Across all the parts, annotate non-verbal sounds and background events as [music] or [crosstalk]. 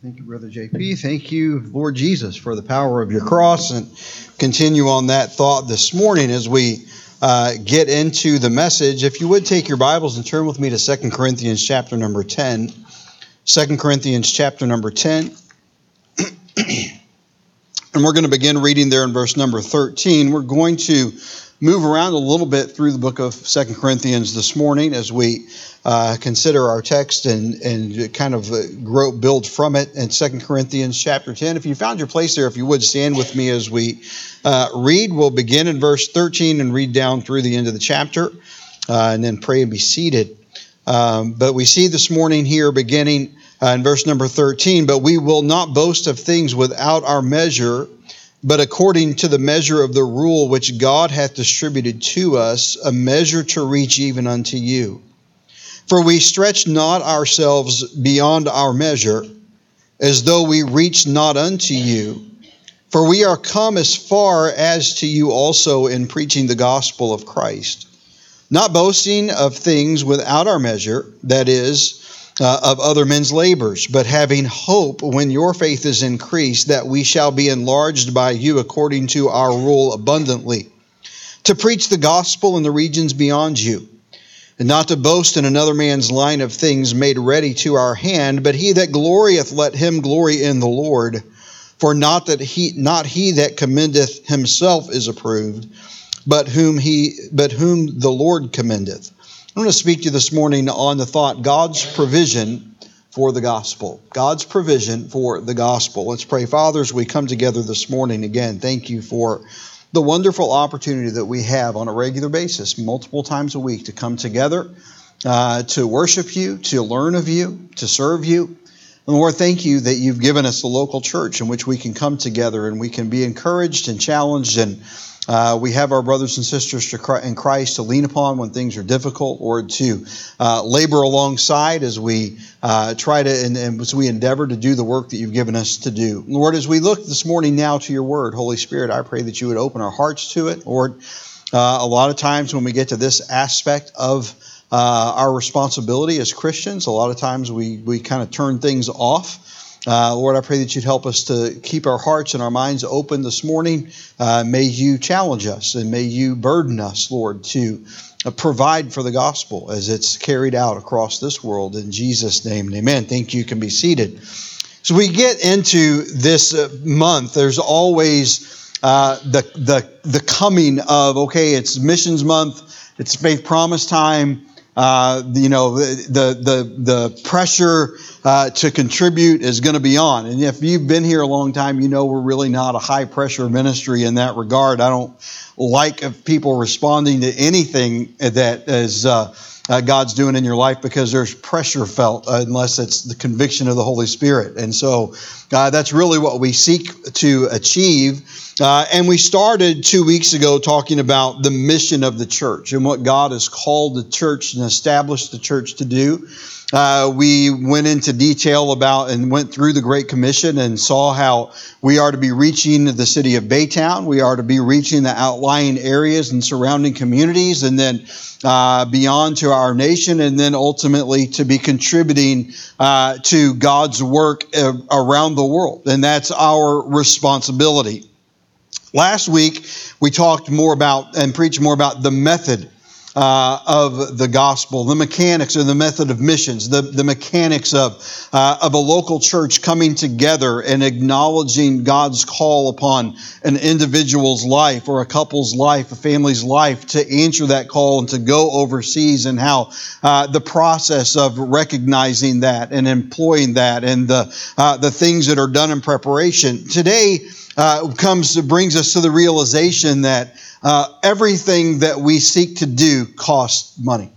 Thank you, Brother JP. Thank you, Lord Jesus, for the power of your cross. And continue on that thought this morning as we uh, get into the message. If you would take your Bibles and turn with me to 2 Corinthians chapter number 10. 2 Corinthians chapter number 10. [clears throat] and we're going to begin reading there in verse number 13. We're going to move around a little bit through the book of Second Corinthians this morning as we uh, consider our text and, and kind of uh, grow, build from it in Second Corinthians chapter 10. If you found your place there, if you would stand with me as we uh, read, we'll begin in verse 13 and read down through the end of the chapter uh, and then pray and be seated. Um, but we see this morning here beginning uh, in verse number 13, but we will not boast of things without our measure but according to the measure of the rule which God hath distributed to us, a measure to reach even unto you. For we stretch not ourselves beyond our measure, as though we reached not unto you. For we are come as far as to you also in preaching the gospel of Christ, not boasting of things without our measure, that is, uh, of other men's labors, but having hope when your faith is increased, that we shall be enlarged by you according to our rule abundantly, to preach the gospel in the regions beyond you, and not to boast in another man's line of things made ready to our hand, but he that glorieth, let him glory in the Lord. For not that he not he that commendeth himself is approved, but whom he but whom the Lord commendeth. I'm going to speak to you this morning on the thought God's provision for the gospel. God's provision for the gospel. Let's pray. Fathers, we come together this morning again. Thank you for the wonderful opportunity that we have on a regular basis, multiple times a week, to come together, uh, to worship you, to learn of you, to serve you. And Lord, thank you that you've given us a local church in which we can come together and we can be encouraged and challenged and uh, we have our brothers and sisters in Christ to lean upon when things are difficult or to uh, labor alongside as we uh, try to and, and, as we endeavor to do the work that you've given us to do. Lord, as we look this morning now to your word, Holy Spirit, I pray that you would open our hearts to it. Lord, uh, a lot of times when we get to this aspect of uh, our responsibility as Christians, a lot of times we, we kind of turn things off. Uh, Lord, I pray that you'd help us to keep our hearts and our minds open this morning. Uh, may you challenge us and may you burden us, Lord, to uh, provide for the gospel as it's carried out across this world. In Jesus' name, amen. Thank you. you can be seated. So we get into this uh, month. There's always uh, the the the coming of okay, it's missions month. It's faith promise time. Uh, you know the the the pressure uh, to contribute is going to be on. And if you've been here a long time, you know we're really not a high pressure ministry in that regard. I don't like people responding to anything that is. Uh, uh, God's doing in your life because there's pressure felt unless it's the conviction of the Holy Spirit. And so uh, that's really what we seek to achieve. Uh, and we started two weeks ago talking about the mission of the church and what God has called the church and established the church to do. Uh, we went into detail about and went through the Great Commission and saw how we are to be reaching the city of Baytown. We are to be reaching the outlying areas and surrounding communities, and then uh, beyond to our nation, and then ultimately to be contributing uh, to God's work uh, around the world. And that's our responsibility. Last week, we talked more about and preached more about the method uh, of the gospel, the mechanics of the method of missions, the, the mechanics of, uh, of a local church coming together and acknowledging God's call upon an individual's life or a couple's life, a family's life to answer that call and to go overseas, and how uh, the process of recognizing that and employing that and the, uh, the things that are done in preparation. Today uh, comes brings us to the realization that uh, everything that we seek to do costs money.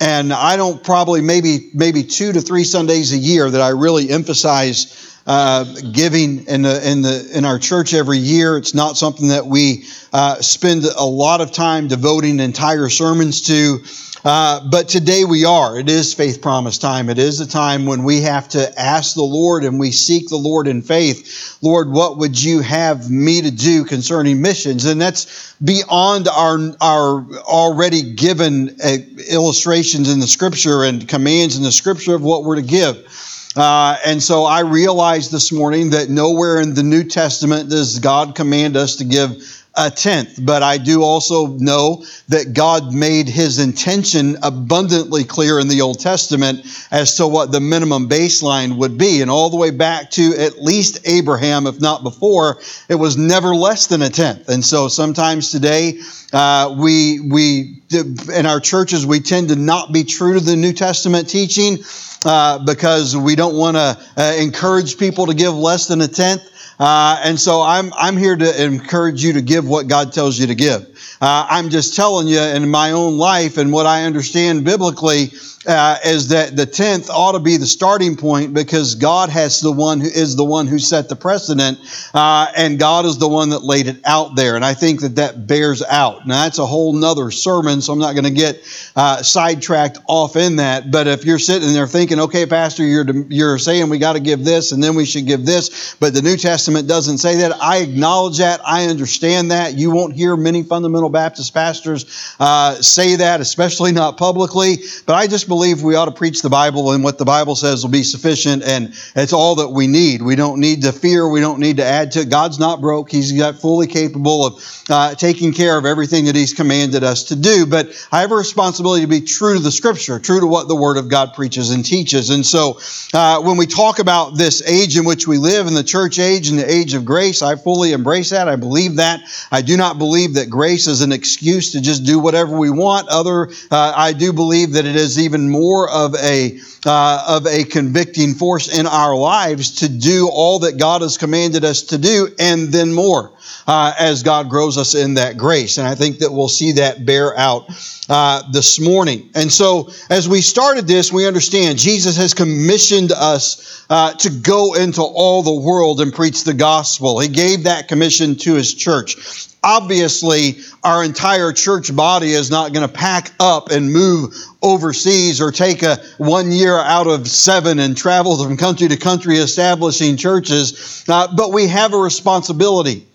And I don't probably maybe maybe two to three Sundays a year that I really emphasize uh, giving in the in the in our church every year. It's not something that we uh, spend a lot of time devoting entire sermons to. Uh, but today we are. It is faith promise time. It is a time when we have to ask the Lord and we seek the Lord in faith. Lord, what would you have me to do concerning missions? And that's beyond our, our already given uh, illustrations in the scripture and commands in the scripture of what we're to give. Uh, and so I realized this morning that nowhere in the New Testament does God command us to give a tenth. But I do also know that God made his intention abundantly clear in the Old Testament as to what the minimum baseline would be. And all the way back to at least Abraham, if not before, it was never less than a tenth. And so sometimes today, uh, we, we, in our churches, we tend to not be true to the New Testament teaching. Uh, because we don't want to uh, encourage people to give less than a tenth. Uh, and so I'm, I'm here to encourage you to give what God tells you to give. Uh, I'm just telling you in my own life and what I understand biblically, uh, is that the tenth ought to be the starting point because God has the one who is the one who set the precedent, uh, and God is the one that laid it out there. And I think that that bears out. Now that's a whole nother sermon, so I'm not going to get uh, sidetracked off in that. But if you're sitting there thinking, okay, Pastor, you're you're saying we got to give this and then we should give this, but the New Testament doesn't say that. I acknowledge that. I understand that. You won't hear many fundamental Baptist pastors uh, say that, especially not publicly. But I just believe we ought to preach the Bible, and what the Bible says will be sufficient, and it's all that we need. We don't need to fear. We don't need to add to it. God's not broke. He's got fully capable of uh, taking care of everything that He's commanded us to do. But I have a responsibility to be true to the Scripture, true to what the Word of God preaches and teaches. And so, uh, when we talk about this age in which we live, in the church age and the age of grace, I fully embrace that. I believe that. I do not believe that grace is an excuse to just do whatever we want. Other, uh, I do believe that it is even even more of a uh, of a convicting force in our lives to do all that God has commanded us to do, and then more. Uh, as God grows us in that grace. And I think that we'll see that bear out uh, this morning. And so, as we started this, we understand Jesus has commissioned us uh, to go into all the world and preach the gospel. He gave that commission to his church. Obviously, our entire church body is not going to pack up and move overseas or take a one year out of seven and travel from country to country establishing churches. Uh, but we have a responsibility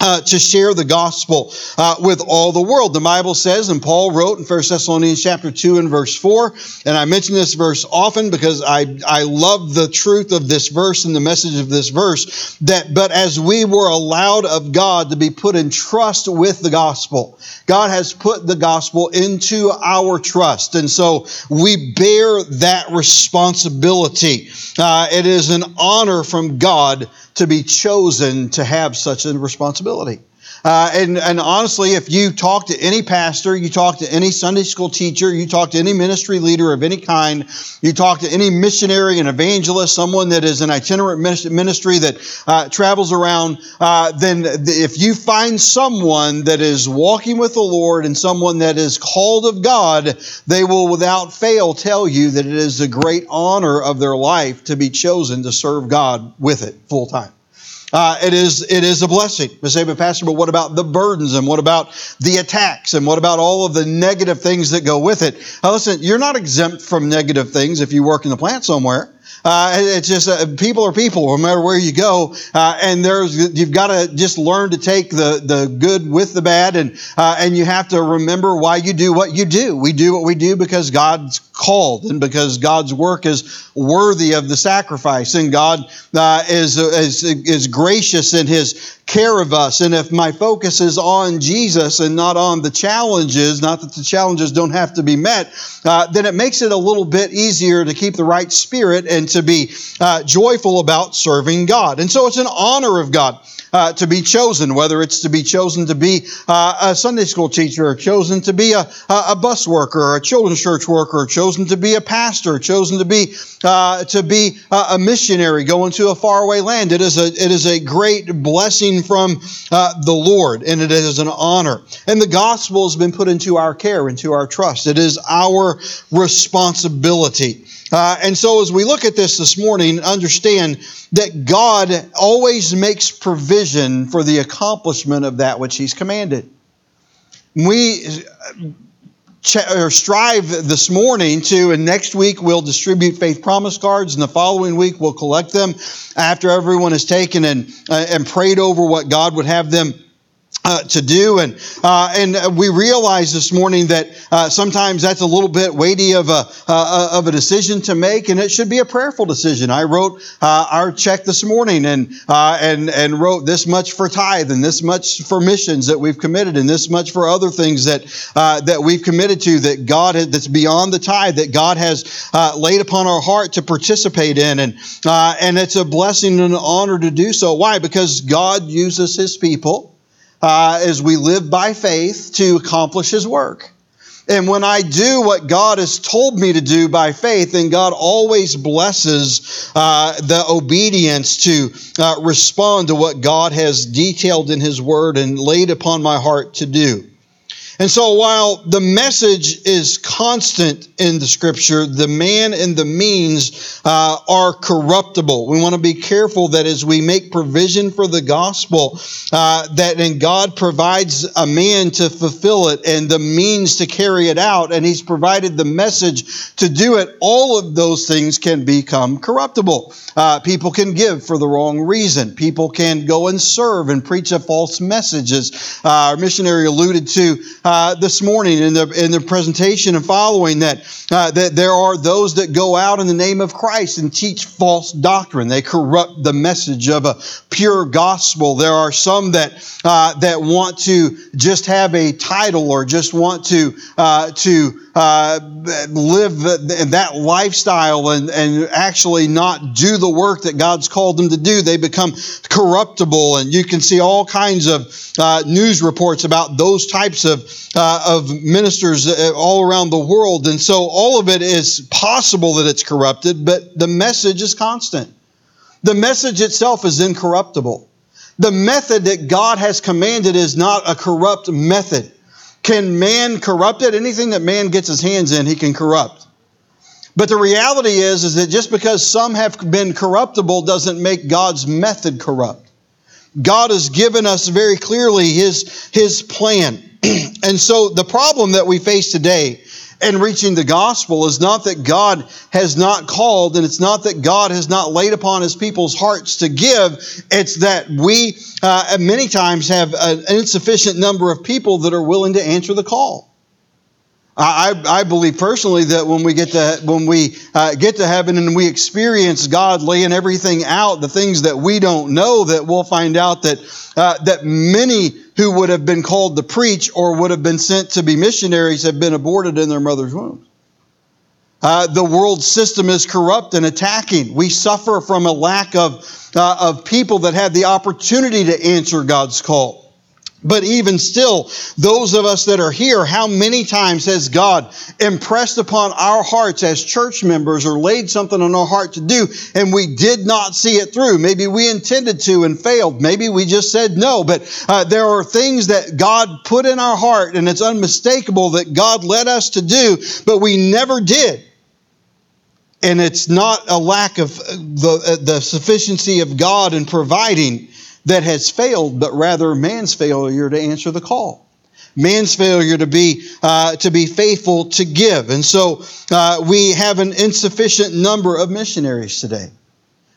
uh, to share the gospel uh, with all the world. The Bible says, and Paul wrote in 1 Thessalonians chapter 2 and verse 4, and I mention this verse often because I, I love the truth of this verse and the message of this verse, that but as we were allowed of God to be put in trust with the gospel, God has put the gospel into our trust. And so we bear that responsibility. Uh, it is an honor from God to be chosen to have such a responsibility. Uh, and, and honestly, if you talk to any pastor, you talk to any Sunday school teacher, you talk to any ministry leader of any kind, you talk to any missionary and evangelist, someone that is an itinerant ministry that uh, travels around, uh, then if you find someone that is walking with the Lord and someone that is called of God, they will without fail tell you that it is a great honor of their life to be chosen to serve God with it full time. Uh, it is it is a blessing. You say, but Pastor, but what about the burdens and what about the attacks and what about all of the negative things that go with it? Now, listen, you're not exempt from negative things if you work in the plant somewhere. Uh, it's just uh, people are people, no matter where you go. Uh, and there's you've got to just learn to take the the good with the bad, and uh, and you have to remember why you do what you do. We do what we do because God's called, and because God's work is worthy of the sacrifice, and God uh, is, is is gracious in His care of us. And if my focus is on Jesus and not on the challenges, not that the challenges don't have to be met, uh, then it makes it a little bit easier to keep the right spirit and to be uh, joyful about serving God. And so it's an honor of God uh, to be chosen, whether it's to be chosen to be uh, a Sunday school teacher, or chosen to be a, a bus worker, or a children's church worker, or chosen to be a pastor, chosen to be uh, to be a missionary going to a faraway land. It is a it is a great blessing from uh, the Lord, and it is an honor. And the gospel has been put into our care, into our trust. It is our responsibility. Uh, and so, as we look at this this morning, understand that God always makes provision for the accomplishment of that which He's commanded. We or strive this morning to, and next week we'll distribute faith promise cards, and the following week we'll collect them after everyone has taken and, uh, and prayed over what God would have them uh, to do, and uh, and we realize this morning that uh, sometimes that's a little bit weighty of a uh, uh, of a decision to make, and it should be a prayerful decision. I wrote uh, our check this morning, and and and wrote this much for tithe, and this much for missions that we've committed, and this much for other things that that we've committed to that God has, that's beyond the tithe that God has laid upon our heart to participate in, and and it's a blessing and an honor to do so. Why? Because God uses His people uh, as we live by faith to accomplish His work. And when I do what God has told me to do by faith, then God always blesses uh, the obedience to uh, respond to what God has detailed in His Word and laid upon my heart to do. And so while the message is constant in the scripture, the man and the means uh, are corruptible. We want to be careful that as we make provision for the gospel, uh, that and God provides a man to fulfill it and the means to carry it out, and He's provided the message to do it, all of those things can become corruptible. Uh, people can give for the wrong reason. People can go and serve and preach a false message, as uh, our missionary alluded to uh, this morning in the in the presentation and following that uh, that there are those that go out in the name of Christ and teach false doctrine. They corrupt the message of a pure gospel. There are some that uh, that want to just have a title or just want to uh, to uh, live that lifestyle and, and actually not do the work that God's called them to do. They become corruptible, and you can see all kinds of uh, news reports about those types of, uh, of ministers uh, all around the world. And so all of it is possible that it's corrupted, but the message is constant. The message itself is incorruptible. The method that God has commanded is not a corrupt method. Can man corrupt it? Anything that man gets his hands in, he can corrupt. But the reality is, is that just because some have been corruptible doesn't make God's method corrupt. God has given us very clearly his, his plan. [clears throat] and so the problem that we face today in reaching the gospel is not that God has not called and it's not that God has not laid upon his people's hearts to give. It's that we uh, many times have an insufficient number of people that are willing to answer the call. I, I believe personally that when we get to when we uh, get to heaven and we experience God laying everything out, the things that we don't know, that we'll find out that uh, that many who would have been called to preach or would have been sent to be missionaries have been aborted in their mother's womb. Uh, the world system is corrupt and attacking. We suffer from a lack of, uh, of people that have the opportunity to answer God's call. But even still, those of us that are here, how many times has God impressed upon our hearts as church members or laid something on our heart to do and we did not see it through? Maybe we intended to and failed. Maybe we just said no. But uh, there are things that God put in our heart and it's unmistakable that God led us to do, but we never did. And it's not a lack of the, the sufficiency of God in providing that has failed, but rather man's failure to answer the call. Man's failure to be uh, to be faithful to give, and so uh, we have an insufficient number of missionaries today.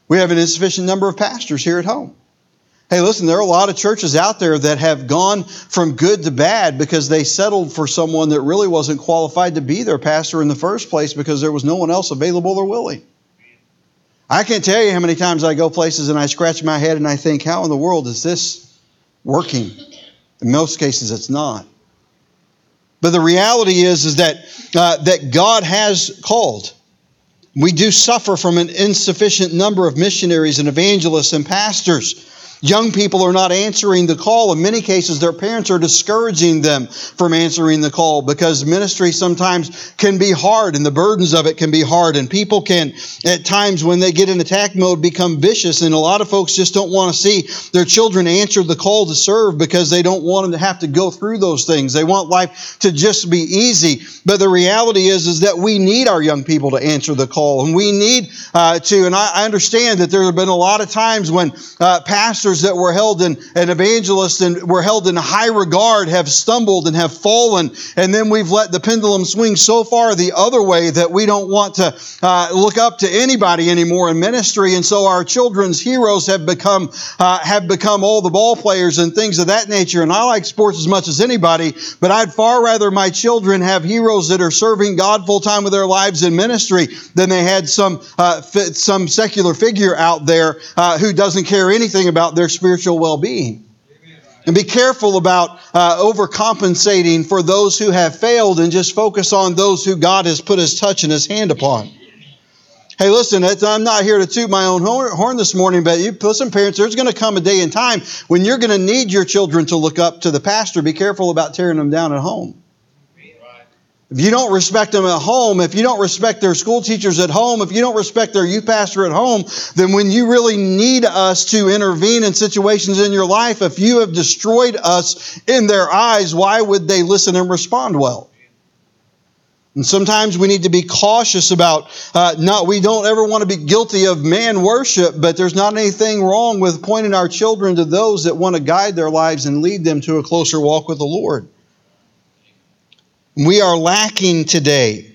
We have an insufficient number of pastors here at home. Hey, listen, there are a lot of churches out there that have gone from good to bad because they settled for someone that really wasn't qualified to be their pastor in the first place because there was no one else available or willing. I can't tell you how many times I go places and I scratch my head and I think, how in the world is this working? In most cases, it's not. But the reality is, is that, uh, that God has called. We do suffer from an insufficient number of missionaries and evangelists and pastors. Young people are not answering the call. In many cases, their parents are discouraging them from answering the call because ministry sometimes can be hard and the burdens of it can be hard. And people can, at times when they get in attack mode, become vicious. And a lot of folks just don't want to see their children answer the call to serve because they don't want them to have to go through those things. They want life to just be easy. But the reality is, is that we need our young people to answer the call. And we need uh, to, and I, I understand that there have been a lot of times when uh, pastors pastors that were held in, and evangelists and were held in high regard have stumbled and have fallen. And then we've let the pendulum swing so far the other way that we don't want to uh, look up to anybody anymore in ministry. And so our children's heroes have become, uh, have become all the ball players and things of that nature. And I like sports as much as anybody, but I'd far rather my children have heroes that are serving God full time with their lives in ministry than they had some, uh, some secular figure out there uh, who doesn't care anything about their spiritual well being. And be careful about uh, overcompensating for those who have failed and just focus on those who God has put his touch and his hand upon. Hey, listen, I'm not here to toot my own horn this morning, but you, listen, parents, there's going to come a day and time when you're going to need your children to look up to the pastor. Be careful about tearing them down at home. If you don't respect them at home, if you don't respect their school teachers at home, if you don't respect their youth pastor at home, then when you really need us to intervene in situations in your life, if you have destroyed us in their eyes, why would they listen and respond well? And sometimes we need to be cautious about uh, not, we don't ever want to be guilty of man worship, but there's not anything wrong with pointing our children to those that want to guide their lives and lead them to a closer walk with the Lord. We are lacking today,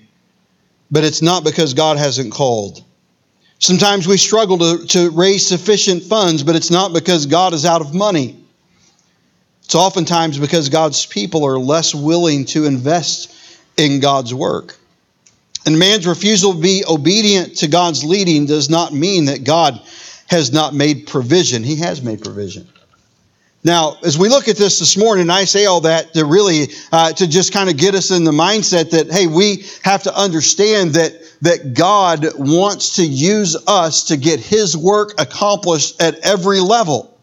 but it's not because God hasn't called. Sometimes we struggle to, to raise sufficient funds, but it's not because God is out of money. It's oftentimes because God's people are less willing to invest in God's work. And man's refusal to be obedient to God's leading does not mean that God has not made provision. He has made provision. Now, as we look at this this morning, I say all that to really uh, to just kind of get us in the mindset that hey, we have to understand that that God wants to use us to get His work accomplished at every level.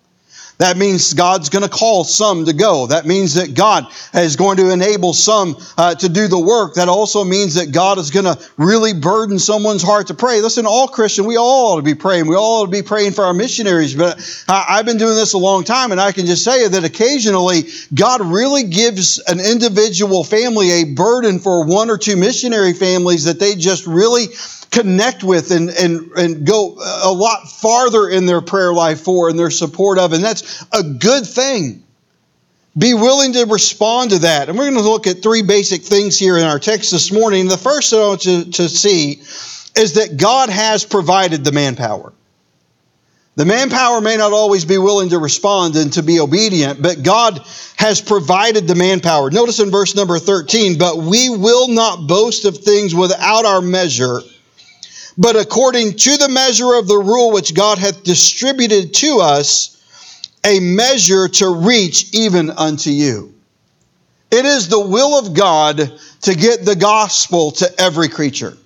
That means God's going to call some to go. That means that God is going to enable some uh, to do the work. That also means that God is going to really burden someone's heart to pray. Listen, all Christian, we all ought to be praying. We all ought to be praying for our missionaries. But I've been doing this a long time, and I can just say that occasionally God really gives an individual family a burden for one or two missionary families that they just really connect with and, and, and go a lot farther in their prayer life for and their support of. And that's a good thing. Be willing to respond to that. And we're going to look at three basic things here in our text this morning. The first that I want to, to see is that God has provided the manpower. The manpower may not always be willing to respond and to be obedient, but God has provided the manpower. Notice in verse number 13, but we will not boast of things without our measure but according to the measure of the rule which God hath distributed to us, a measure to reach even unto you. It is the will of God to get the gospel to every creature.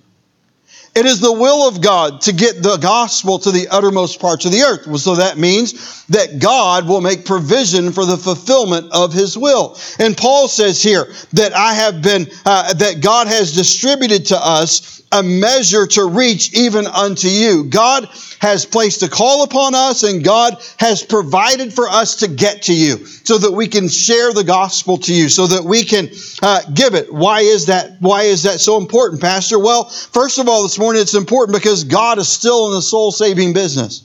It is the will of God to get the gospel to the uttermost parts of the earth. So that means that God will make provision for the fulfillment of his will. And Paul says here that I have been, uh, that God has distributed to us a measure to reach even unto you. God has placed a call upon us and God has provided for us to get to you so that we can share the gospel to you, so that we can uh, give it. Why is that? Why is that so important, Pastor? Well, first of all, this morning it's important because God is still in the soul saving business.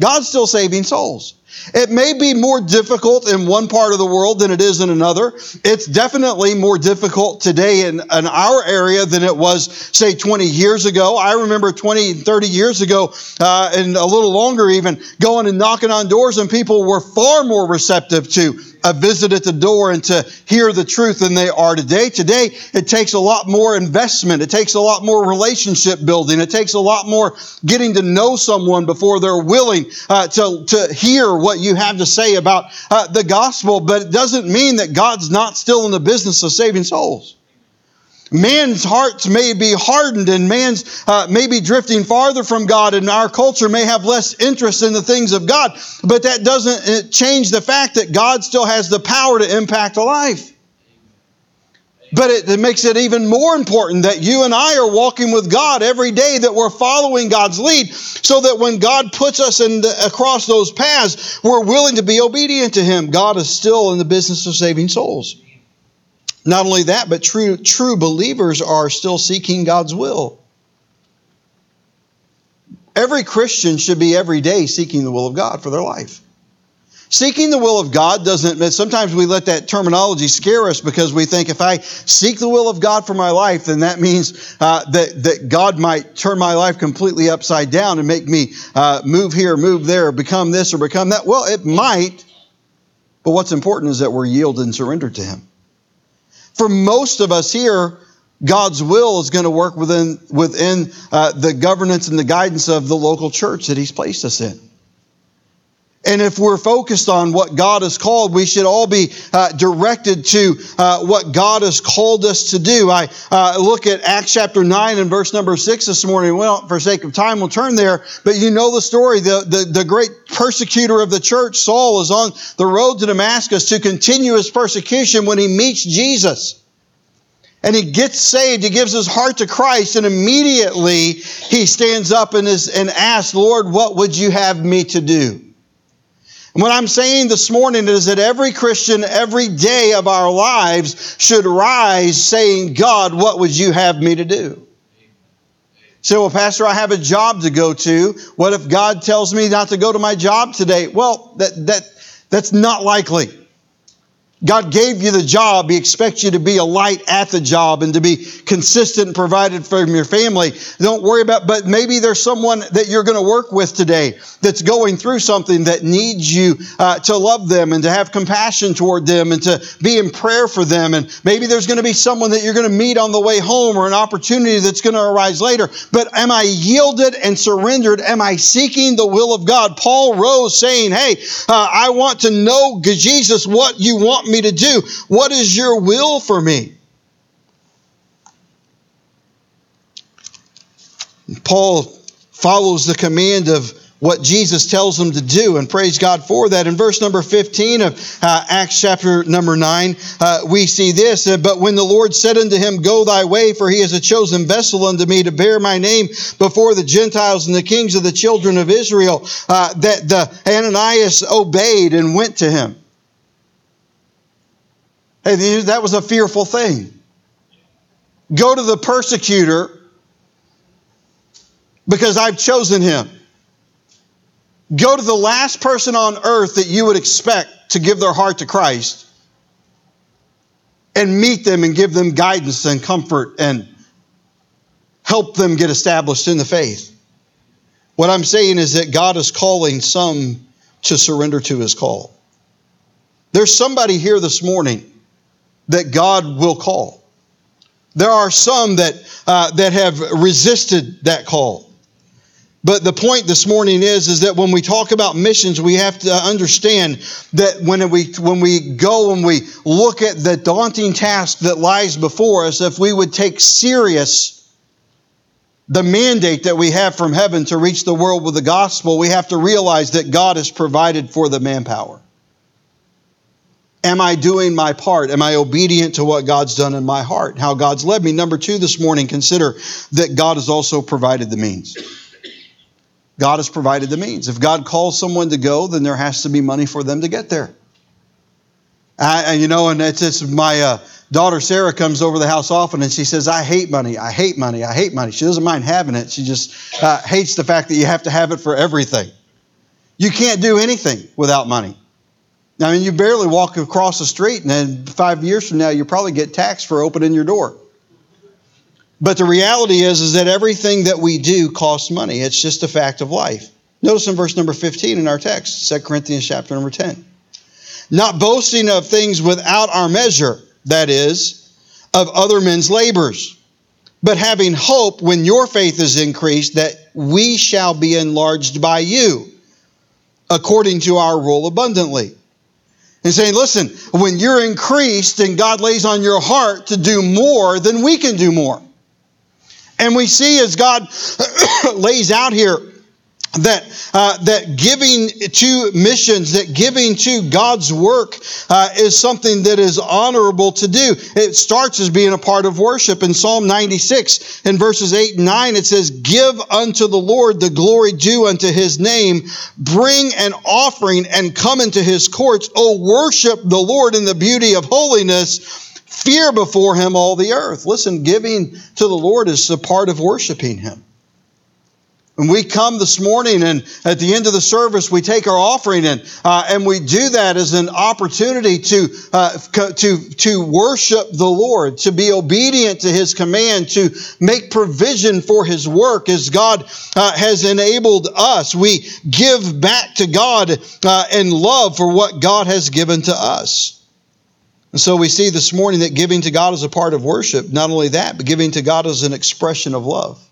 God's still saving souls. It may be more difficult in one part of the world than it is in another. It's definitely more difficult today in, in, our area than it was, say, 20 years ago. I remember 20, 30 years ago, uh, and a little longer even, going and knocking on doors, and people were far more receptive to a visit at the door and to hear the truth than they are today. Today, it takes a lot more investment. It takes a lot more relationship building. It takes a lot more getting to know someone before they're willing uh, to, to hear what you have to say about uh, the gospel. But it doesn't mean that God's not still in the business of saving souls. Man's hearts may be hardened and man's uh, may be drifting farther from God and our culture may have less interest in the things of God, but that doesn't uh, change the fact that God still has the power to impact a life. But it, it makes it even more important that you and I are walking with God every day, that we're following God's lead, so that when God puts us in the, across those paths, we're willing to be obedient to Him. God is still in the business of saving souls. Not only that, but true, true believers are still seeking God's will. Every Christian should be every day seeking the will of God for their life. Seeking the will of God doesn't, sometimes we let that terminology scare us because we think if I seek the will of God for my life, then that means uh, that, that God might turn my life completely upside down and make me uh, move here, move there, become this or become that. Well, it might, but what's important is that we're yielded and surrendered to Him. For most of us here, God's will is going to work within, within uh, the governance and the guidance of the local church that He's placed us in. And if we're focused on what God has called, we should all be uh, directed to uh, what God has called us to do. I uh, look at Acts chapter 9 and verse number 6 this morning. Well, for sake of time, we'll turn there. But you know the story. The, the, the great persecutor of the church, Saul, is on the road to Damascus to continue his persecution when he meets Jesus. And he gets saved. He gives his heart to Christ, and immediately he stands up and, is, and asks, Lord, what would you have me to do? And what I'm saying this morning is that every Christian, every day of our lives, should rise saying, God, what would you have me to do? Say, well, Pastor, I have a job to go to. What if God tells me not to go to my job today? Well, that, that, that's not likely. God gave you the job. He expects you to be a light at the job and to be consistent and provided from your family. Don't worry about, but maybe there's someone that you're going to work with today that's going through something that needs you uh, to love them and to have compassion toward them and to be in prayer for them. And maybe there's going to be someone that you're going to meet on the way home or an opportunity that's going to arise later. But am I yielded and surrendered? Am I seeking the will of God? Paul rose saying, Hey, uh, I want to know, Jesus, what you want me to do? What is your will for me? Paul follows the command of what Jesus tells him to do, and praise God for that. In verse number 15 of uh, Acts chapter number 9, uh, we see this uh, But when the Lord said unto him, Go thy way, for he is a chosen vessel unto me to bear my name before the Gentiles and the kings of the children of Israel, uh, that the Ananias obeyed and went to him. Hey, that was a fearful thing. Go to the persecutor because I've chosen him. Go to the last person on earth that you would expect to give their heart to Christ and meet them and give them guidance and comfort and help them get established in the faith. What I'm saying is that God is calling some to surrender to his call. There's somebody here this morning that God will call. There are some that, uh, that have resisted that call. But the point this morning is, is that when we talk about missions, we have to understand that when we, when we go and we look at the daunting task that lies before us, if we would take serious the mandate that we have from heaven to reach the world with the gospel, we have to realize that God has provided for the manpower. Am I doing my part? Am I obedient to what God's done in my heart? How God's led me? Number two this morning, consider that God has also provided the means. God has provided the means. If God calls someone to go, then there has to be money for them to get there. I, you know, and it's, it's my uh, daughter Sarah comes over the house often and she says, I hate money. I hate money. I hate money. She doesn't mind having it. She just uh, hates the fact that you have to have it for everything. You can't do anything without money. I mean, you barely walk across the street, and then five years from now, you probably get taxed for opening your door. But the reality is, is that everything that we do costs money. It's just a fact of life. Notice in verse number 15 in our text, 2 Corinthians chapter number 10. Not boasting of things without our measure, that is, of other men's labors, but having hope when your faith is increased that we shall be enlarged by you, according to our rule abundantly and saying, listen, when you're increased and God lays on your heart to do more, then we can do more. And we see as God [coughs] lays out here that uh, that giving to missions, that giving to God's work uh, is something that is honorable to do. It starts as being a part of worship. In Psalm 96, in verses 8 and 9, it says, Give unto the Lord the glory due unto his name, bring an offering and come into his courts. O worship the Lord in the beauty of holiness. Fear before him all the earth. Listen, giving to the Lord is a part of worshiping him. And we come this morning, and at the end of the service, we take our offering, and uh, and we do that as an opportunity to uh, to to worship the Lord, to be obedient to His command, to make provision for His work as God uh, has enabled us. We give back to God uh, in love for what God has given to us. And so we see this morning that giving to God is a part of worship. Not only that, but giving to God is an expression of love.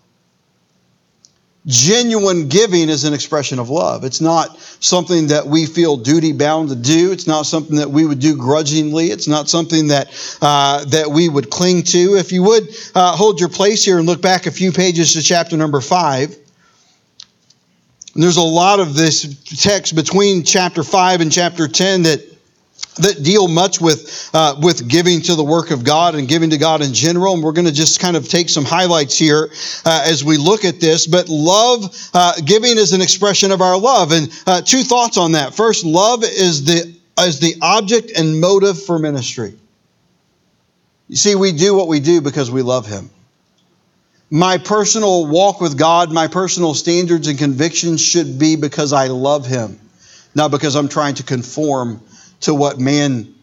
Genuine giving is an expression of love. It's not something that we feel duty bound to do. It's not something that we would do grudgingly. It's not something that uh, that we would cling to. If you would uh, hold your place here and look back a few pages to chapter number five. there's a lot of this text between chapter five and chapter ten that that deal much with uh, with giving to the work of God and giving to God in general. And we're going to just kind of take some highlights here uh, as we look at this. But love, uh, giving is an expression of our love. And uh, two thoughts on that. First, love is the is the object and motive for ministry. You see, we do what we do because we love Him. My personal walk with God, my personal standards and convictions should be because I love Him, not because I'm trying to conform to what man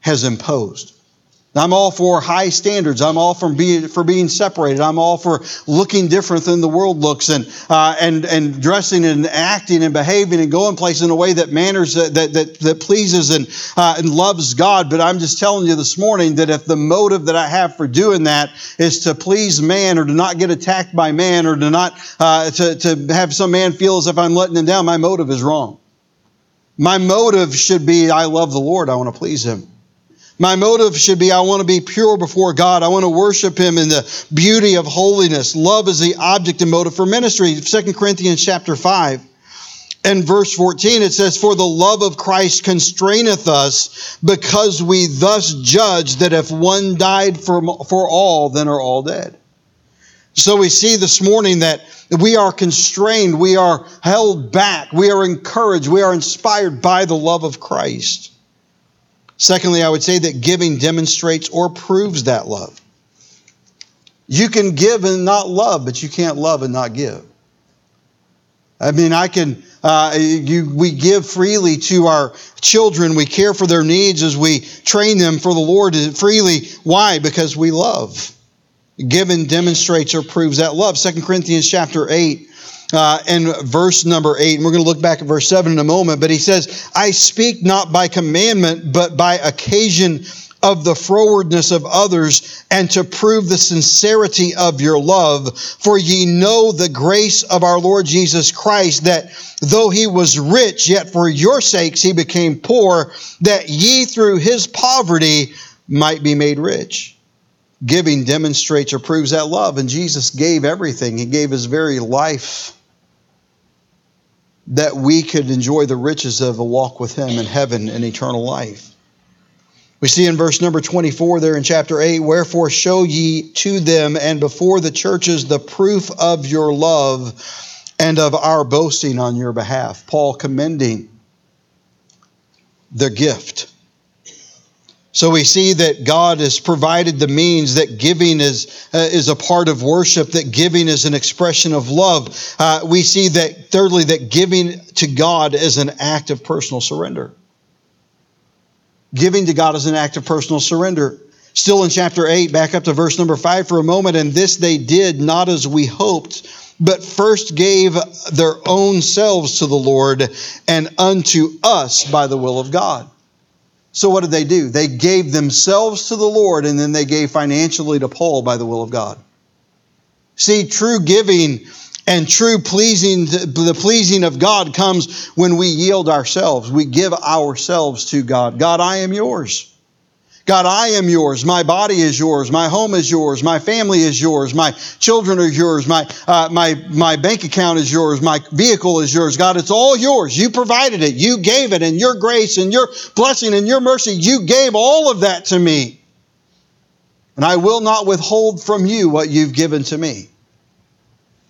has imposed. I'm all for high standards. I'm all for being for being separated. I'm all for looking different than the world looks, and uh, and and dressing and acting and behaving and going places in a way that manners that that that, pleases and uh, and loves God. But I'm just telling you this morning that if the motive that I have for doing that is to please man or to not get attacked by man or to not uh, to to have some man feel as if I'm letting him down, my motive is wrong. My motive should be I love the Lord, I want to please Him. My motive should be I want to be pure before God. I want to worship Him in the beauty of holiness. Love is the object and motive for ministry. 2 Corinthians chapter 5 and verse 14 it says, For the love of Christ constraineth us, because we thus judge that if one died for, for all, then are all dead. So we see this morning that we are constrained, we are held back, we are encouraged, we are inspired by the love of Christ. Secondly, I would say that giving demonstrates or proves that love. You can give and not love, but you can't love and not give. I mean, I can, uh, you, we give freely to our children. We care for their needs as we train them for the Lord freely. Why? Because we love given demonstrates or proves that love. Second Corinthians chapter 8 uh, and verse number 8. And we're going to look back at verse 7 in a moment. But he says, I speak not by commandment, but by occasion of the frowardness of others, and to prove the sincerity of your love. For ye know the grace of our Lord Jesus Christ, that though he was rich, yet for your sakes he became poor, that ye through his poverty might be made rich giving demonstrates or proves that love. And Jesus gave everything, He gave His very life that we could enjoy the riches of a walk with Him in heaven and eternal life. We see in verse number 24 there in chapter 8, Wherefore show ye to them and before the churches the proof of your love and of our boasting on your behalf. Paul commending the gift so we see that God has provided the means that giving is uh, is a part of worship, that giving is an expression of love. Uh, we see that thirdly that giving to God is an act of personal surrender. Giving to God is an act of personal surrender. Still in chapter 8, back up to verse number 5 for a moment, and this they did not as we hoped, but first gave their own selves to the Lord and unto us by the will of God. So what did they do? They gave themselves to the Lord and then they gave financially to Paul by the will of God. See, true giving and true pleasing, the pleasing of God comes when we yield ourselves. We give ourselves to God. God, I am yours. God, I am yours. My body is yours. My home is yours. My family is yours. My children are yours. My, uh, my, my bank account is yours. My vehicle is yours. God, it's all yours. You provided it. You gave it. And your grace and your blessing and your mercy, you gave all of that to me. And I will not withhold from you what you've given to me.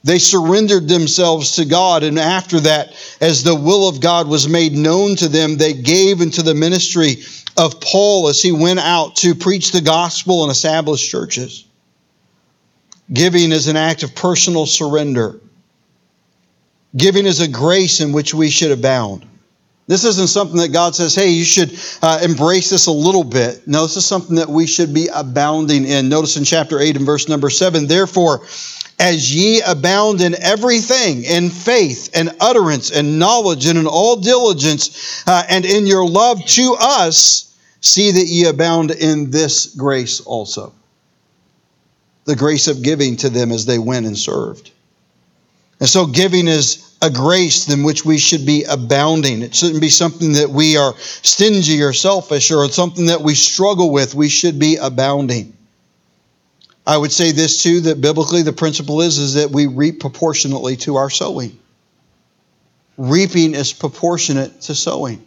They surrendered themselves to God, and after that, as the will of God was made known to them, they gave into the ministry of Paul as he went out to preach the gospel and establish churches. Giving is an act of personal surrender. Giving is a grace in which we should abound. This isn't something that God says, hey, you should uh, embrace this a little bit. No, this is something that we should be abounding in. Notice in chapter 8 and verse number 7 Therefore, as ye abound in everything, in faith and utterance and knowledge and in all diligence, uh, and in your love to us, see that ye abound in this grace also. The grace of giving to them as they went and served. And so, giving is a grace in which we should be abounding. It shouldn't be something that we are stingy or selfish or it's something that we struggle with. We should be abounding. I would say this too that biblically the principle is, is that we reap proportionately to our sowing. Reaping is proportionate to sowing.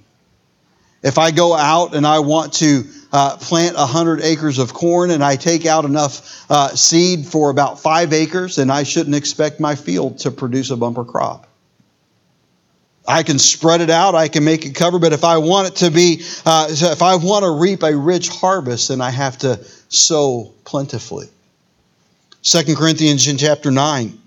If I go out and I want to uh, plant 100 acres of corn and I take out enough uh, seed for about five acres, then I shouldn't expect my field to produce a bumper crop. I can spread it out, I can make it cover, but if I want it to be, uh, if I want to reap a rich harvest, then I have to sow plentifully. 2 Corinthians in chapter 9.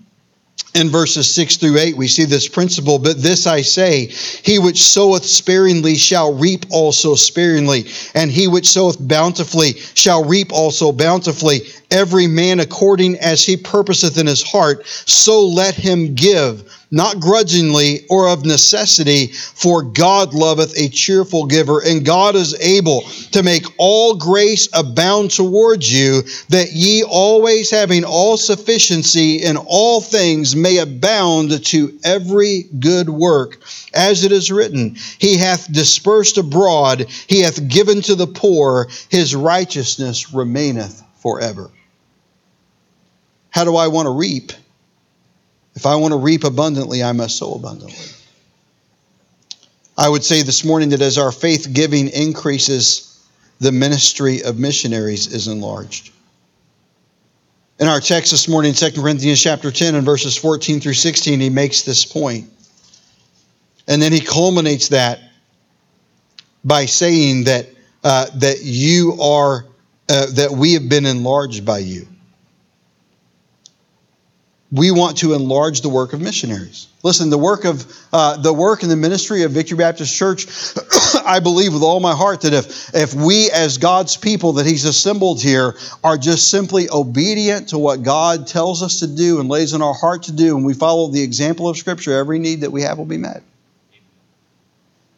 In verses 6 through 8, we see this principle. But this I say, he which soweth sparingly shall reap also sparingly, and he which soweth bountifully shall reap also bountifully. Every man according as he purposeth in his heart, so let him give not grudgingly or of necessity, for God loveth a cheerful giver, and God is able to make all grace abound towards you, that ye always having all sufficiency in all things may abound to every good work. As it is written, He hath dispersed abroad, He hath given to the poor, His righteousness remaineth forever. How do I want to reap? If I want to reap abundantly, I must sow abundantly. I would say this morning that as our faith giving increases, the ministry of missionaries is enlarged. In our text this morning, 2 Corinthians chapter 10 and verses 14 through 16, he makes this point. And then he culminates that by saying that, uh, that you are, uh, that we have been enlarged by you we want to enlarge the work of missionaries. Listen, the work of uh, the work and the ministry of Victory Baptist Church, [coughs] I believe with all my heart that if if we as God's people that He's assembled here are just simply obedient to what God tells us to do and lays in our heart to do, and we follow the example of Scripture, every need that we have will be met.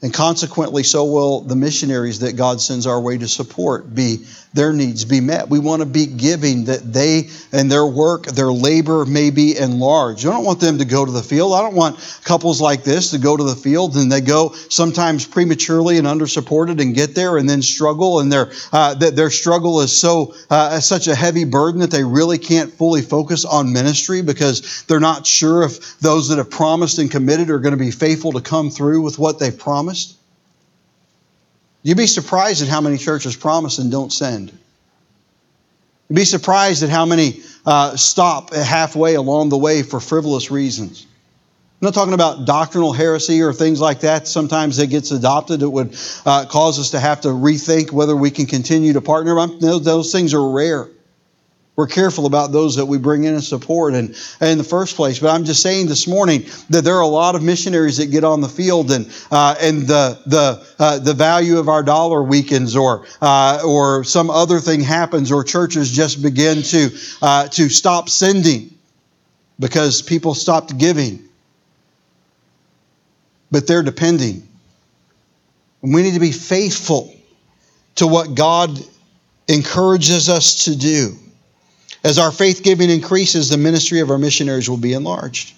And consequently, so will the missionaries that God sends our way to support be their needs be met. We want to be giving that they and their work, their labor may be enlarged. I don't want them to go to the field. I don't want couples like this to go to the field and they go sometimes prematurely and undersupported and get there and then struggle and their uh, that their struggle is so uh, such a heavy burden that they really can't fully focus on ministry because they're not sure if those that have promised and committed are going to be faithful to come through with what they've promised. You'd be surprised at how many churches promise and don't send. You'd be surprised at how many uh, stop halfway along the way for frivolous reasons. I'm not talking about doctrinal heresy or things like that. Sometimes it gets adopted. It would uh, cause us to have to rethink whether we can continue to partner. Those, those things are rare. We're careful about those that we bring in and support and, in the first place. But I'm just saying this morning that there are a lot of missionaries that get on the field and uh, and the the uh, the value of our dollar weakens or uh, or some other thing happens or churches just begin to uh, to stop sending because people stopped giving. But they're depending. And we need to be faithful to what God encourages us to do. As our faith giving increases, the ministry of our missionaries will be enlarged.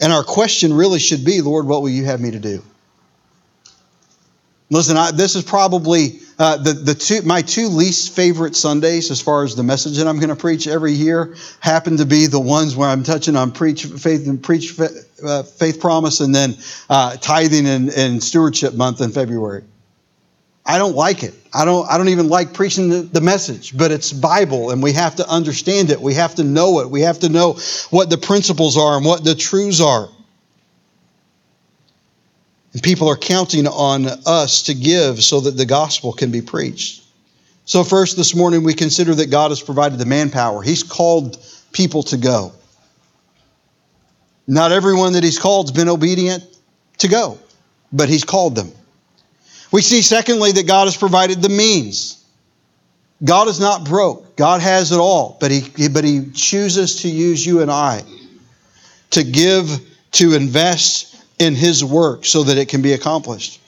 And our question really should be Lord, what will you have me to do? Listen, I, this is probably uh, the, the two, my two least favorite Sundays as far as the message that I'm going to preach every year happen to be the ones where I'm touching on preach faith and preach uh, faith promise and then uh, tithing and, and stewardship month in February. I don't like it. I don't, I don't even like preaching the, the, message, but it's Bible and we have to understand it. We have to know it. We have to know what the principles are and what the truths are. And people are counting on us to give so that the gospel can be preached. So, first this morning, we consider that God has provided the manpower, He's called people to go. Not everyone that he's called has been obedient to go, but he's called them. We see, secondly, that God has provided the means. God is not broke. God has it all, but he, but he chooses to use you and I to give, to invest in his work so that it can be accomplished.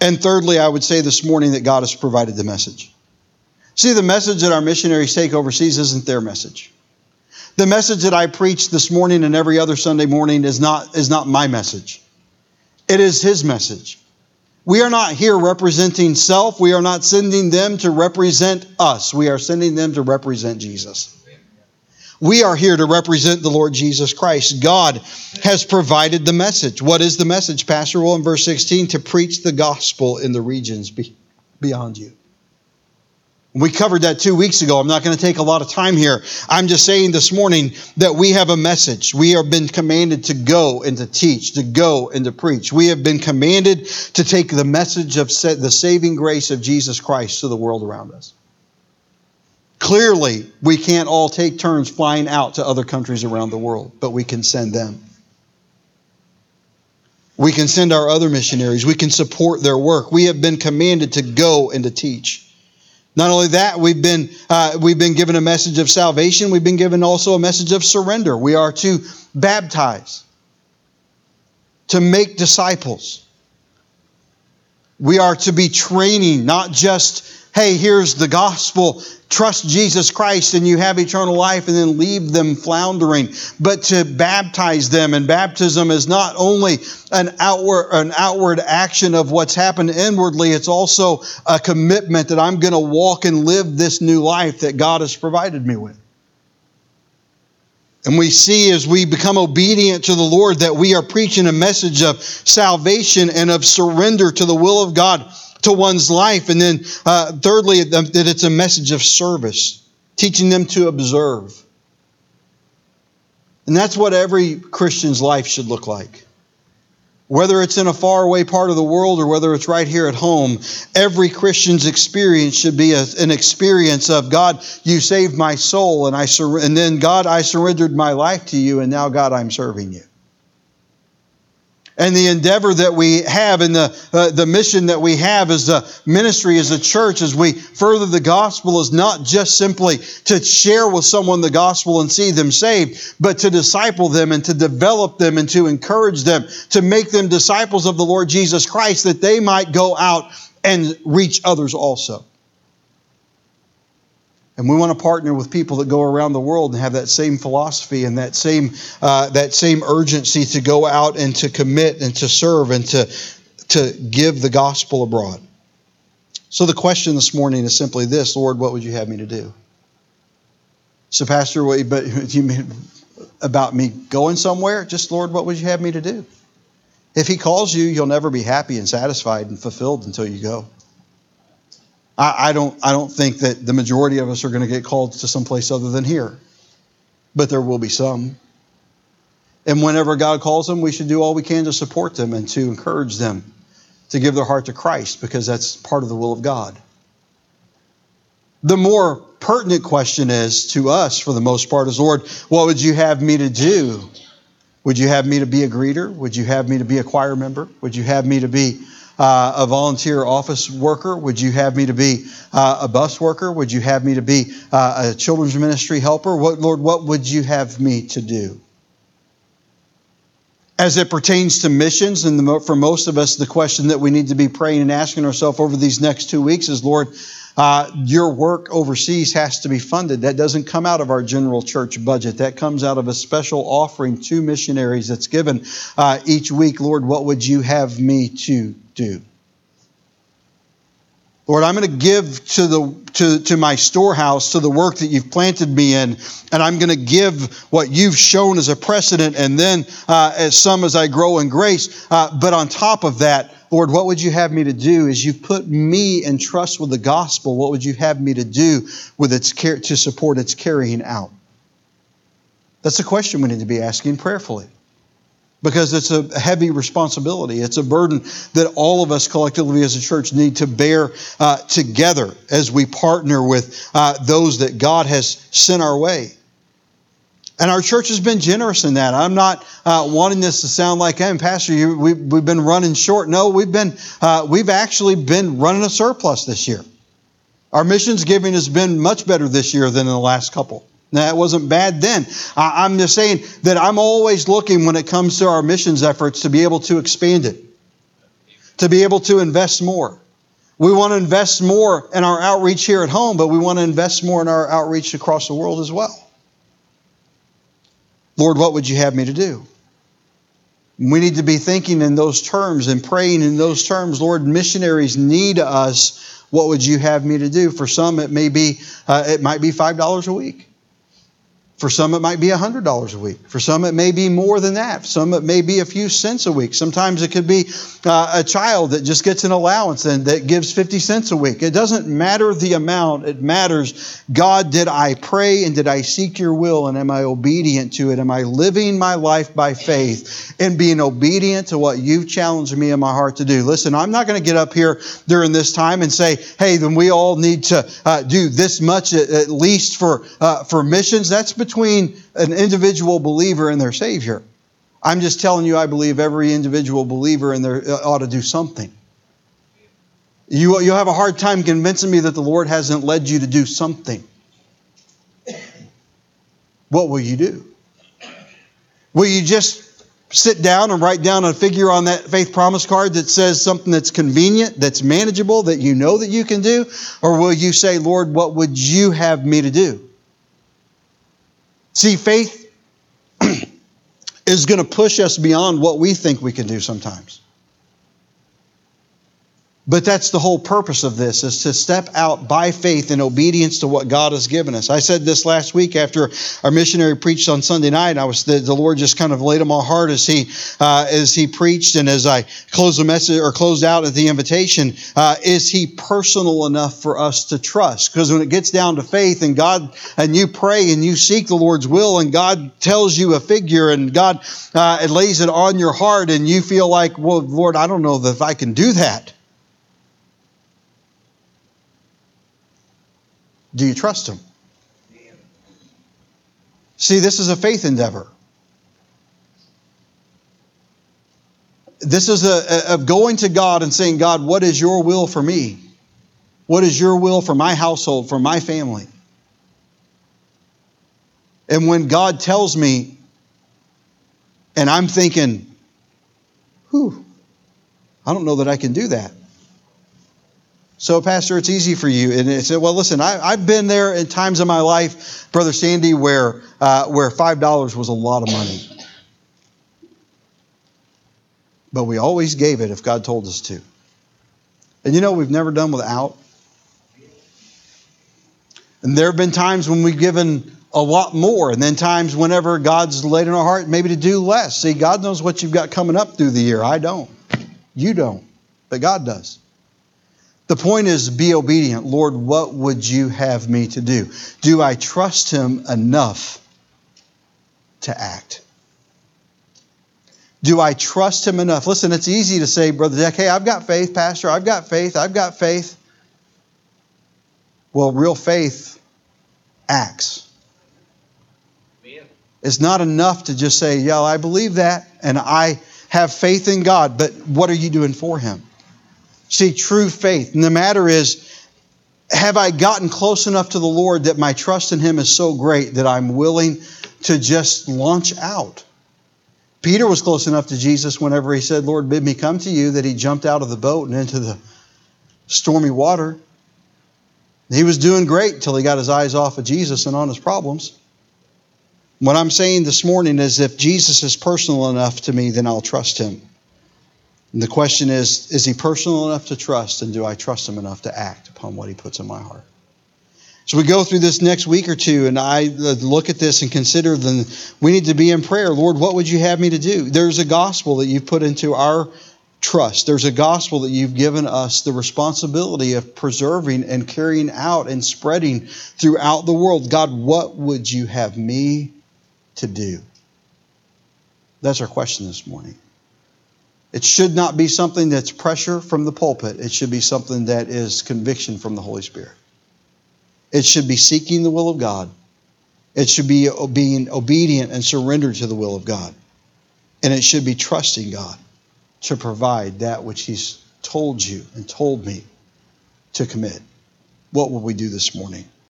And thirdly, I would say this morning that God has provided the message. See, the message that our missionaries take overseas isn't their message. The message that I preach this morning and every other Sunday morning is not, is not my message. It is His message. We are not here representing self. We are not sending them to represent us. We are sending them to represent Jesus. We are here to represent the Lord Jesus Christ. God has provided the message. What is the message, Pastor? Well, in verse 16, to preach the gospel in the regions beyond you. We covered that two weeks ago. I'm not going to take a lot of time here. I'm just saying this morning that we have a message. We have been commanded to go and to teach, to go and to preach. We have been commanded to take the message of the saving grace of Jesus Christ to the world around us. Clearly, we can't all take turns flying out to other countries around the world, but we can send them. We can send our other missionaries. We can support their work. We have been commanded to go and to teach. Not only that, we've been, uh, we've been given a message of salvation, we've been given also a message of surrender. We are to baptize, to make disciples. We are to be training, not just hey, here's the gospel, trust Jesus Christ and you have eternal life, and then leave them floundering, but to baptize them. And baptism is not only an outward, an outward action of what's happened inwardly, it's also a commitment that I'm going to walk and live this new life that God has provided me with. And we see as we become obedient to the Lord that we are preaching a message of salvation and of surrender to the will of God to one's life. And then, uh, thirdly, that it's a message of service, teaching them to observe. And that's what every Christian's life should look like. Whether it's in a faraway part of the world or whether it's right here at home, every Christian's experience should be a, an experience of God, you saved my soul, and I sur- and then God, I surrendered my life to you, and now God, I'm serving you and the endeavor that we have and the, uh, the mission that we have as a ministry, as a church, as we further the gospel is not just simply to share with someone the gospel and see them saved, but to disciple them and to develop them and to encourage them, to make them disciples of the Lord Jesus Christ that they might go out and reach others also. And we want to partner with people that go around the world and have that same philosophy and that same, uh, that same urgency to go out and to commit and to serve and to, to give the gospel abroad. So the question this morning is simply this Lord, what would you have me to do? So, Pastor, what, but you mean about me going somewhere? Just, Lord, what would you have me to do? If He calls you, you'll never be happy and satisfied and fulfilled until you go. I, I, don't, I don't think that the majority of us are going to get called to someplace other than here, but there will be some. And whenever God calls them, we should do all we can to support them and to encourage them to give their heart to Christ because that's part of the will of God. The more pertinent question is to us, for the most part, is Lord, what would you have me to do? Would you have me to be a greeter? Would you have me to be a choir member? Would you have me to be uh, a volunteer office worker? Would you have me to be uh, a bus worker? Would you have me to be uh, a children's ministry helper? What, Lord, what would you have me to do? As it pertains to missions, and the, for most of us, the question that we need to be praying and asking ourselves over these next two weeks is, Lord, uh, your work overseas has to be funded. That doesn't come out of our general church budget. That comes out of a special offering to missionaries that's given uh, each week. Lord, what would you have me to do? Lord, I'm going to give to the to, to my storehouse, to the work that you've planted me in, and I'm going to give what you've shown as a precedent, and then uh, as some as I grow in grace. Uh, but on top of that, Lord, what would you have me to do? As you've put me in trust with the gospel, what would you have me to do with its care to support its carrying out? That's a question we need to be asking prayerfully because it's a heavy responsibility. It's a burden that all of us collectively as a church need to bear uh, together as we partner with uh, those that God has sent our way. And our church has been generous in that. I'm not uh, wanting this to sound like, hey, Pastor, you, we, we've been running short. No, we've been, uh, we've actually been running a surplus this year. Our missions giving has been much better this year than in the last couple. Now, it wasn't bad then. I'm just saying that I'm always looking when it comes to our missions efforts to be able to expand it, to be able to invest more. We want to invest more in our outreach here at home, but we want to invest more in our outreach across the world as well. Lord, what would you have me to do? We need to be thinking in those terms and praying in those terms. Lord, missionaries need us. What would you have me to do? For some, it may be uh, it might be five dollars a week. For some, it might be $100 a week. For some, it may be more than that. For some, it may be a few cents a week. Sometimes it could be uh, a child that just gets an allowance and that gives 50 cents a week. It doesn't matter the amount, it matters God, did I pray and did I seek your will and am I obedient to it? Am I living my life by faith and being obedient to what you've challenged me in my heart to do? Listen, I'm not going to get up here during this time and say, hey, then we all need to uh, do this much at, least for, uh, for missions. That's between an individual believer and their Savior. I'm just telling you, I believe every individual believer in there uh, ought to do something. You, you'll have a hard time convincing me that the Lord hasn't led you to do something. What will you do? Will you just sit down and write down a figure on that faith promise card that says something that's convenient, that's manageable, that you know that you can do? Or will you say, Lord, what would you have me to do? See, faith [clears throat] is going to push us beyond what we think we can do sometimes. But that's the whole purpose of this is to step out by faith in obedience to what God has given us. I said this last week after our missionary preached on Sunday night. I was the, the Lord just kind of laid on my heart as he uh, as he preached and as I closed the message or closed out at the invitation. Uh, is he personal enough for us to trust? Because when it gets down to faith and God and you pray and you seek the Lord's will and God tells you a figure and God uh, it lays it on your heart and you feel like, well, Lord, I don't know if I can do that. Do you trust Him? See, this is a faith endeavor. This is a, of going to God and saying, God, what is your will for me? What is your will for my household, for my family? And when God tells me, and I'm thinking, whew, I don't know that I can do that. So, Pastor, it's easy for you. And it said, well, listen, I, have been there in times in my life, Brother Sandy, where, uh, where $5 was a lot of money. But we always gave it if God told us to. And you know, we've never done without. And there have been times when we've given a lot more, and then times whenever God's laid in our heart maybe to do less. See, God knows what you've got coming up through the year. I don't. You don't. But God does. The point is be obedient. Lord, what would you have me to do? Do I trust him enough to act? Do I trust him enough? Listen, it's easy to say, Brother Deck, hey, I've got faith, Pastor. I've got faith. I've got faith. Well, real faith acts. It's not enough to just say, yeah, I believe that and I have faith in God, but what are you doing for him? See, true faith. And the matter is, have I gotten close enough to the Lord that my trust in Him is so great that I'm willing to just launch out? Peter was close enough to Jesus whenever he said, Lord, bid me come to you, that he jumped out of the boat and into the stormy water. He was doing great till he got his eyes off of Jesus and on his problems. What I'm saying this morning is if Jesus is personal enough to me, then I'll trust him. And the question is is he personal enough to trust, and do I trust him enough to act upon what he puts in my heart? So we go through this next week or two, and I uh, look at this and consider then we need to be in prayer. Lord, what would you have me to do? There's a gospel that you've put into our trust. There's a gospel that you've given us the responsibility of preserving and carrying out and spreading throughout the world. God, what would you have me to do? That's our question this morning. It should not be something that's pressure from the pulpit. It should be something that is conviction from the Holy Spirit. It should be seeking the will of God It should be being obedient and surrendered to the will of God. And it should be trusting God to provide that which He's told you and told me to commit. What will we do this morning?